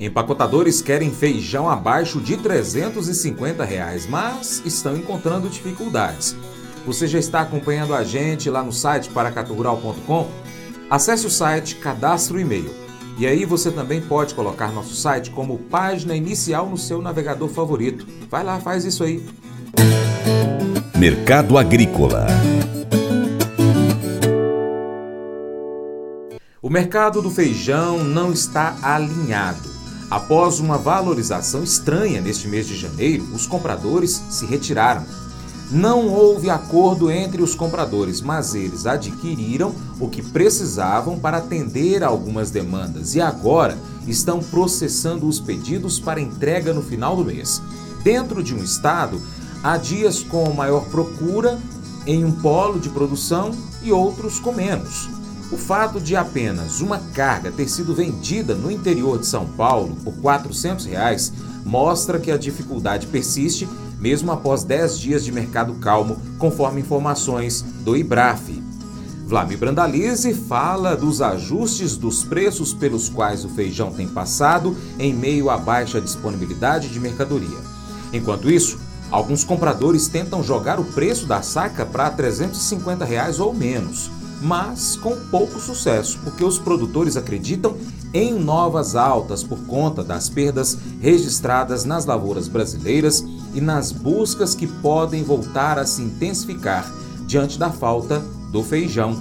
Empacotadores querem feijão abaixo de 350 reais, mas estão encontrando dificuldades. Você já está acompanhando a gente lá no site paracaturural.com? Acesse o site, cadastre o e-mail. E aí você também pode colocar nosso site como página inicial no seu navegador favorito. Vai lá, faz isso aí. Mercado Agrícola O mercado do feijão não está alinhado. Após uma valorização estranha neste mês de janeiro, os compradores se retiraram. Não houve acordo entre os compradores, mas eles adquiriram o que precisavam para atender a algumas demandas e agora estão processando os pedidos para entrega no final do mês. Dentro de um estado, há dias com maior procura em um polo de produção e outros com menos. O fato de apenas uma carga ter sido vendida no interior de São Paulo por 400 reais mostra que a dificuldade persiste mesmo após 10 dias de mercado calmo, conforme informações do IBRAF. Vlamir Brandalize fala dos ajustes dos preços pelos quais o feijão tem passado em meio à baixa disponibilidade de mercadoria. Enquanto isso, alguns compradores tentam jogar o preço da saca para 350 reais ou menos mas com pouco sucesso, porque os produtores acreditam em novas altas por conta das perdas registradas nas lavouras brasileiras e nas buscas que podem voltar a se intensificar diante da falta do feijão.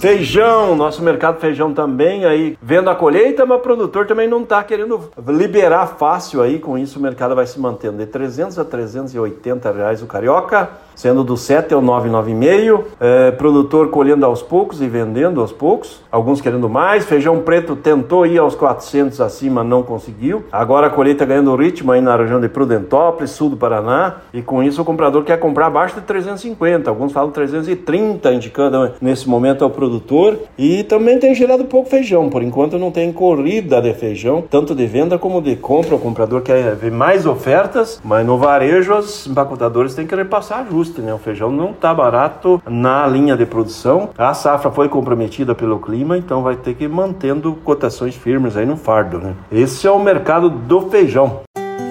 Feijão, nosso mercado feijão também aí vendo a colheita, mas o produtor também não está querendo liberar fácil aí, com isso o mercado vai se mantendo de 300 a 380 reais o carioca, sendo do 7 ao 9,9,5, é, produtor colhendo aos poucos e vendendo aos poucos, alguns querendo mais, feijão preto tentou ir aos 400 acima, não conseguiu, agora a colheita ganhando ritmo aí na região de Prudentópolis, sul do Paraná, e com isso o comprador quer comprar abaixo de 350, alguns falam 330, indicando nesse momento ao produtor e também tem gerado pouco feijão. Por enquanto não tem corrida de feijão, tanto de venda como de compra. O comprador quer ver mais ofertas, mas no varejo os empacotadores têm que repassar né? O feijão não está barato na linha de produção. A safra foi comprometida pelo clima, então vai ter que ir mantendo cotações firmes aí no fardo, né? Esse é o mercado do feijão.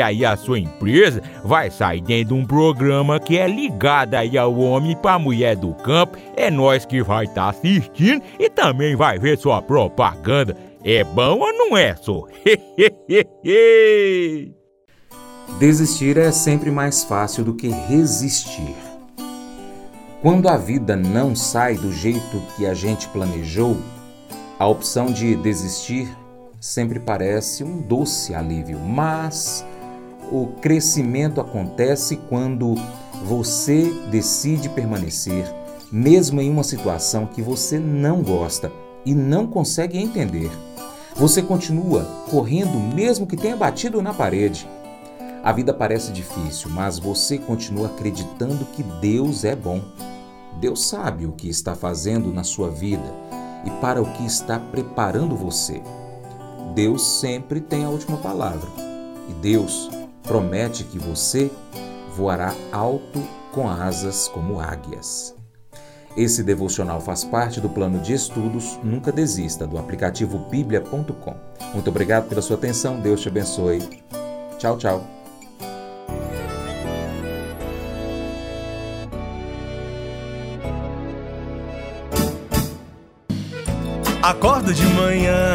aí a sua empresa vai sair dentro de um programa que é ligado aí ao homem para mulher do campo. É nós que vai estar tá assistindo e também vai ver sua propaganda. É bom ou não é, só? Desistir é sempre mais fácil do que resistir. Quando a vida não sai do jeito que a gente planejou, a opção de desistir sempre parece um doce alívio, mas o crescimento acontece quando você decide permanecer, mesmo em uma situação que você não gosta e não consegue entender. Você continua correndo mesmo que tenha batido na parede. A vida parece difícil, mas você continua acreditando que Deus é bom. Deus sabe o que está fazendo na sua vida e para o que está preparando você. Deus sempre tem a última palavra. E Deus promete que você voará alto com asas como águias. Esse devocional faz parte do plano de estudos Nunca Desista do aplicativo bíblia.com. Muito obrigado pela sua atenção, Deus te abençoe. Tchau, tchau. Acordo de manhã